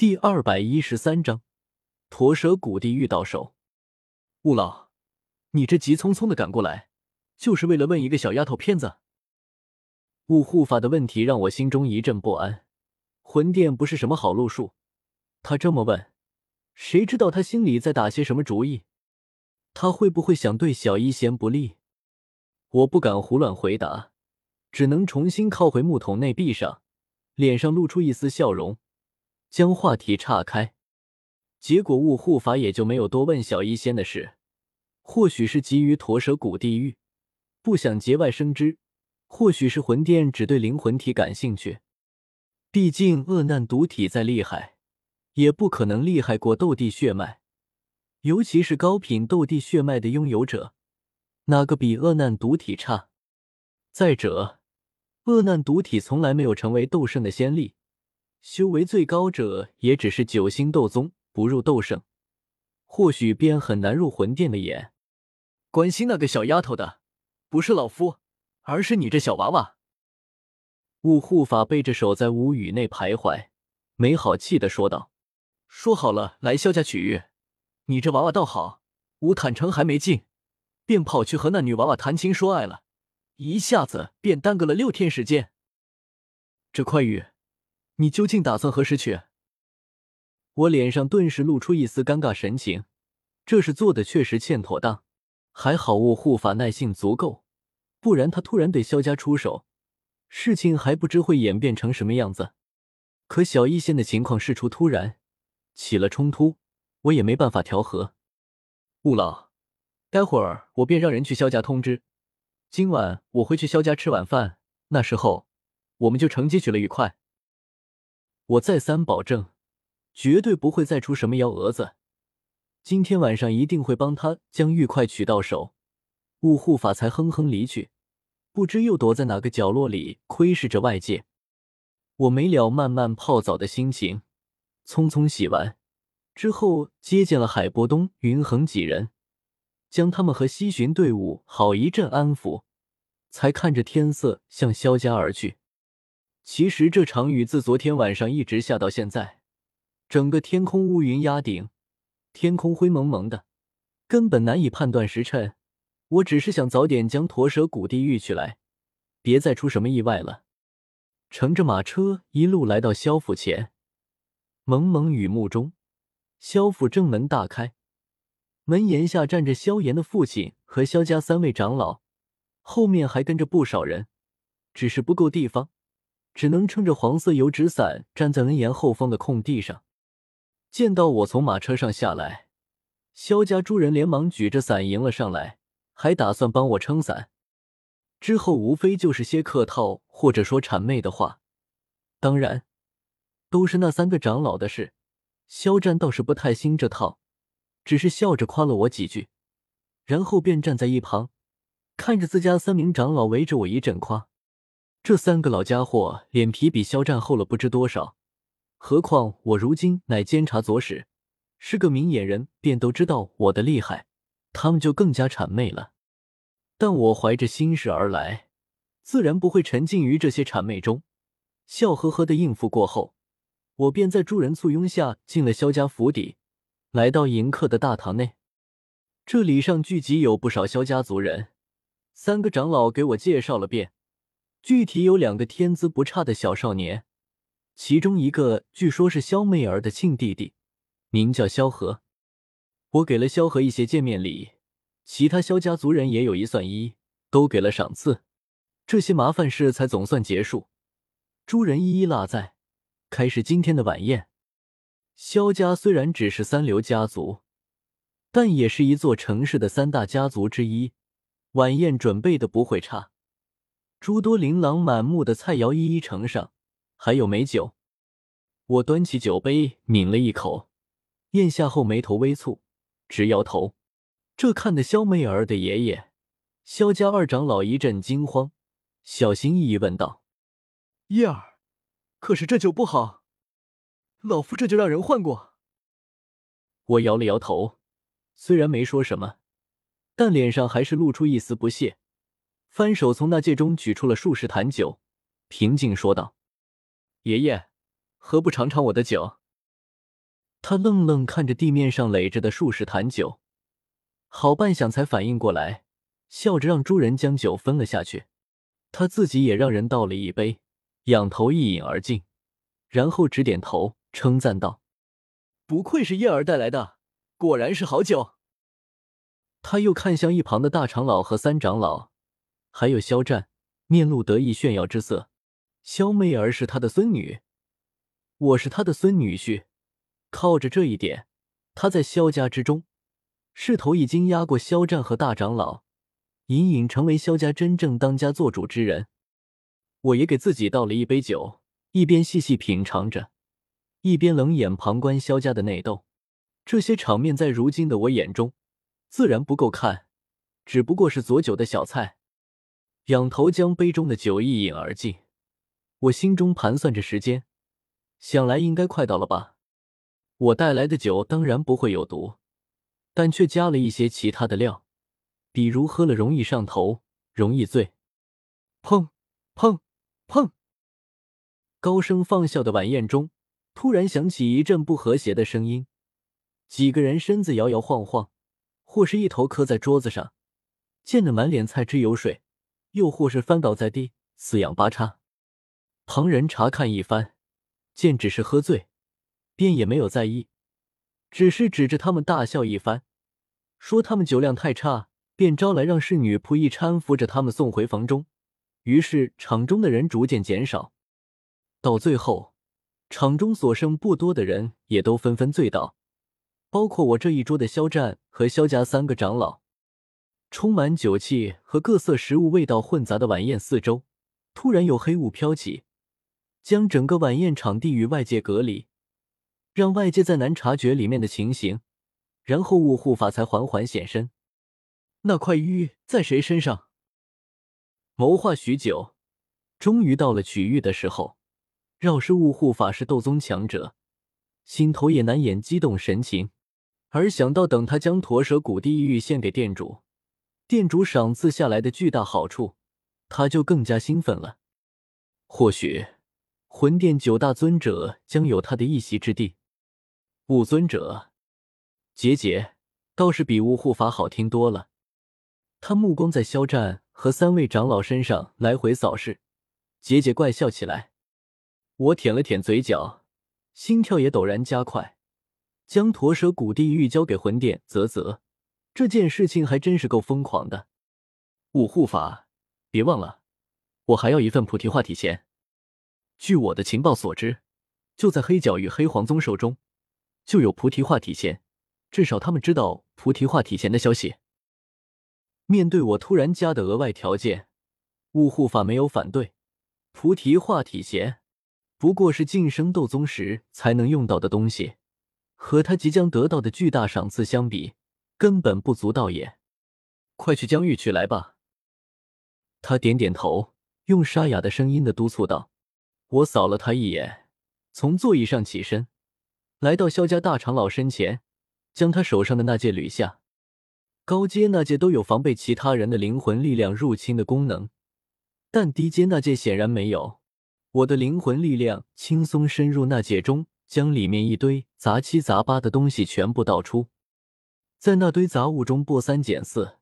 第二百一十三章，驼蛇谷地遇到手。雾老，你这急匆匆的赶过来，就是为了问一个小丫头片子？雾护法的问题让我心中一阵不安。魂殿不是什么好路数，他这么问，谁知道他心里在打些什么主意？他会不会想对小医仙不利？我不敢胡乱回答，只能重新靠回木桶内壁上，脸上露出一丝笑容。将话题岔开，结果雾护法也就没有多问小医仙的事。或许是急于驼蛇谷地狱，不想节外生枝；或许是魂殿只对灵魂体感兴趣。毕竟恶难毒体再厉害，也不可能厉害过斗帝血脉，尤其是高品斗帝血脉的拥有者，哪个比恶难毒体差？再者，恶难毒体从来没有成为斗圣的先例。修为最高者也只是九星斗宗，不入斗圣，或许便很难入魂殿的眼。关心那个小丫头的，不是老夫，而是你这小娃娃。雾护法背着手在屋宇内徘徊，没好气的说道：“说好了来萧家取玉，你这娃娃倒好，吴坦诚还没进，便跑去和那女娃娃谈情说爱了，一下子便耽搁了六天时间。这块玉。”你究竟打算何时去？我脸上顿时露出一丝尴尬神情，这事做的确实欠妥当。还好雾护法耐性足够，不然他突然对萧家出手，事情还不知会演变成什么样子。可小医仙的情况事出突然，起了冲突，我也没办法调和。雾老，待会儿我便让人去萧家通知，今晚我会去萧家吃晚饭，那时候我们就乘机取了愉快。我再三保证，绝对不会再出什么幺蛾子。今天晚上一定会帮他将玉块取到手。雾护法才哼哼离去，不知又躲在哪个角落里窥视着外界。我没了慢慢泡澡的心情，匆匆洗完之后，接见了海波东、云恒几人，将他们和西巡队伍好一阵安抚，才看着天色向萧家而去。其实这场雨自昨天晚上一直下到现在，整个天空乌云压顶，天空灰蒙蒙的，根本难以判断时辰。我只是想早点将驼蛇谷地狱取来，别再出什么意外了。乘着马车一路来到萧府前，蒙蒙雨幕中，萧府正门大开，门檐下站着萧炎的父亲和萧家三位长老，后面还跟着不少人，只是不够地方。只能撑着黄色油纸伞站在门檐后方的空地上。见到我从马车上下来，萧家诸人连忙举着伞迎了上来，还打算帮我撑伞。之后无非就是些客套或者说谄媚的话，当然都是那三个长老的事。肖战倒是不太兴这套，只是笑着夸了我几句，然后便站在一旁，看着自家三名长老围着我一阵夸。这三个老家伙脸皮比肖战厚了不知多少，何况我如今乃监察左使，是个明眼人，便都知道我的厉害，他们就更加谄媚了。但我怀着心事而来，自然不会沉浸于这些谄媚中，笑呵呵的应付过后，我便在诸人簇拥下进了萧家府邸，来到迎客的大堂内。这里上聚集有不少萧家族人，三个长老给我介绍了遍。具体有两个天资不差的小少年，其中一个据说是萧媚儿的亲弟弟，名叫萧何。我给了萧何一些见面礼，其他萧家族人也有一算一，都给了赏赐。这些麻烦事才总算结束，诸人一一落在，开始今天的晚宴。萧家虽然只是三流家族，但也是一座城市的三大家族之一，晚宴准备的不会差。诸多琳琅满目的菜肴一一呈上，还有美酒。我端起酒杯抿了一口，咽下后眉头微蹙，直摇头。这看得萧媚儿的爷爷萧家二长老一阵惊慌，小心翼翼问道：“叶儿，可是这酒不好，老夫这就让人换过。”我摇了摇头，虽然没说什么，但脸上还是露出一丝不屑。翻手从那戒中取出了数十坛酒，平静说道：“爷爷，何不尝尝我的酒？”他愣愣看着地面上垒着的数十坛酒，好半晌才反应过来，笑着让诸人将酒分了下去。他自己也让人倒了一杯，仰头一饮而尽，然后直点头称赞道：“不愧是叶儿带来的，果然是好酒。”他又看向一旁的大长老和三长老，还有肖战，面露得意炫耀之色。肖媚儿是他的孙女，我是他的孙女婿，靠着这一点，他在肖家之中势头已经压过肖战和大长老。隐隐成为肖家真正当家做主之人，我也给自己倒了一杯酒，一边细细品尝着，一边冷眼旁观肖家的内斗。这些场面在如今的我眼中，自然不够看，只不过是佐酒的小菜。仰头将杯中的酒一饮而尽，我心中盘算着时间，想来应该快到了吧。我带来的酒当然不会有毒，但却加了一些其他的料。比如喝了容易上头，容易醉。砰砰砰！高声放笑的晚宴中，突然响起一阵不和谐的声音。几个人身子摇摇晃晃，或是一头磕在桌子上，溅得满脸菜汁油水；又或是翻倒在地，四仰八叉。旁人查看一番，见只是喝醉，便也没有在意，只是指着他们大笑一番，说他们酒量太差。便招来让侍女仆役搀扶着他们送回房中，于是场中的人逐渐减少，到最后，场中所剩不多的人也都纷纷醉倒，包括我这一桌的肖战和肖家三个长老。充满酒气和各色食物味道混杂的晚宴四周，突然有黑雾飘起，将整个晚宴场地与外界隔离，让外界再难察觉里面的情形，然后雾护法才缓缓现身。那块玉在谁身上？谋划许久，终于到了取玉的时候。绕是雾护法是斗宗强者，心头也难掩激动神情。而想到等他将驼蛇谷地玉献给店主，店主赏赐下来的巨大好处，他就更加兴奋了。或许魂殿九大尊者将有他的一席之地。五尊者，杰杰倒是比雾护法好听多了。他目光在肖战和三位长老身上来回扫视，杰杰怪笑起来。我舔了舔嘴角，心跳也陡然加快。将驼蛇古地狱交给魂殿，啧啧，这件事情还真是够疯狂的。五护法，别忘了，我还要一份菩提化体钱。据我的情报所知，就在黑角与黑黄宗手中，就有菩提化体钱，至少他们知道菩提化体钱的消息。面对我突然加的额外条件，雾护法没有反对。菩提化体弦不过是晋升斗宗时才能用到的东西，和他即将得到的巨大赏赐相比，根本不足道也。快去将玉取来吧。他点点头，用沙哑的声音的督促道。我扫了他一眼，从座椅上起身，来到萧家大长老身前，将他手上的那戒捋下。高阶那戒都有防备其他人的灵魂力量入侵的功能，但低阶那戒显然没有。我的灵魂力量轻松深入那戒中，将里面一堆杂七杂八的东西全部倒出。在那堆杂物中拨三拣四，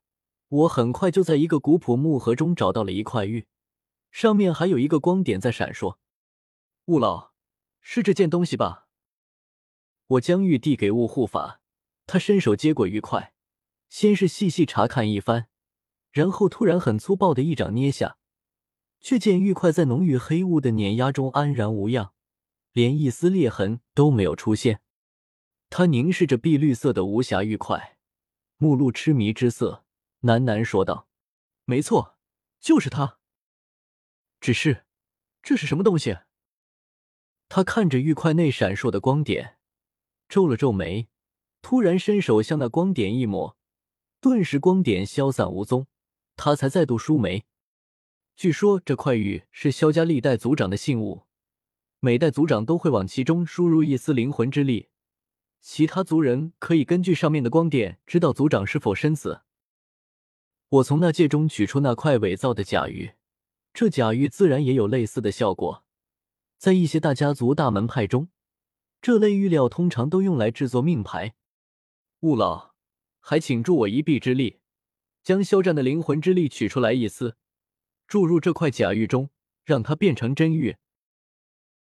我很快就在一个古朴木盒中找到了一块玉，上面还有一个光点在闪烁。雾老，是这件东西吧？我将玉递给雾护法，他伸手接过玉块。先是细细查看一番，然后突然很粗暴的一掌捏下，却见玉块在浓郁黑雾的碾压中安然无恙，连一丝裂痕都没有出现。他凝视着碧绿色的无瑕玉块，目露痴迷之色，喃喃说道：“没错，就是它。只是，这是什么东西？”他看着玉块内闪烁的光点，皱了皱眉，突然伸手向那光点一抹。顿时光点消散无踪，他才再度舒眉。据说这块玉是萧家历代族长的信物，每代族长都会往其中输入一丝灵魂之力，其他族人可以根据上面的光点知道族长是否身死。我从那戒中取出那块伪造的假玉，这假玉自然也有类似的效果，在一些大家族、大门派中，这类玉料通常都用来制作命牌。雾老，还请助我一臂之力，将肖战的灵魂之力取出来一丝，注入这块假玉中，让它变成真玉。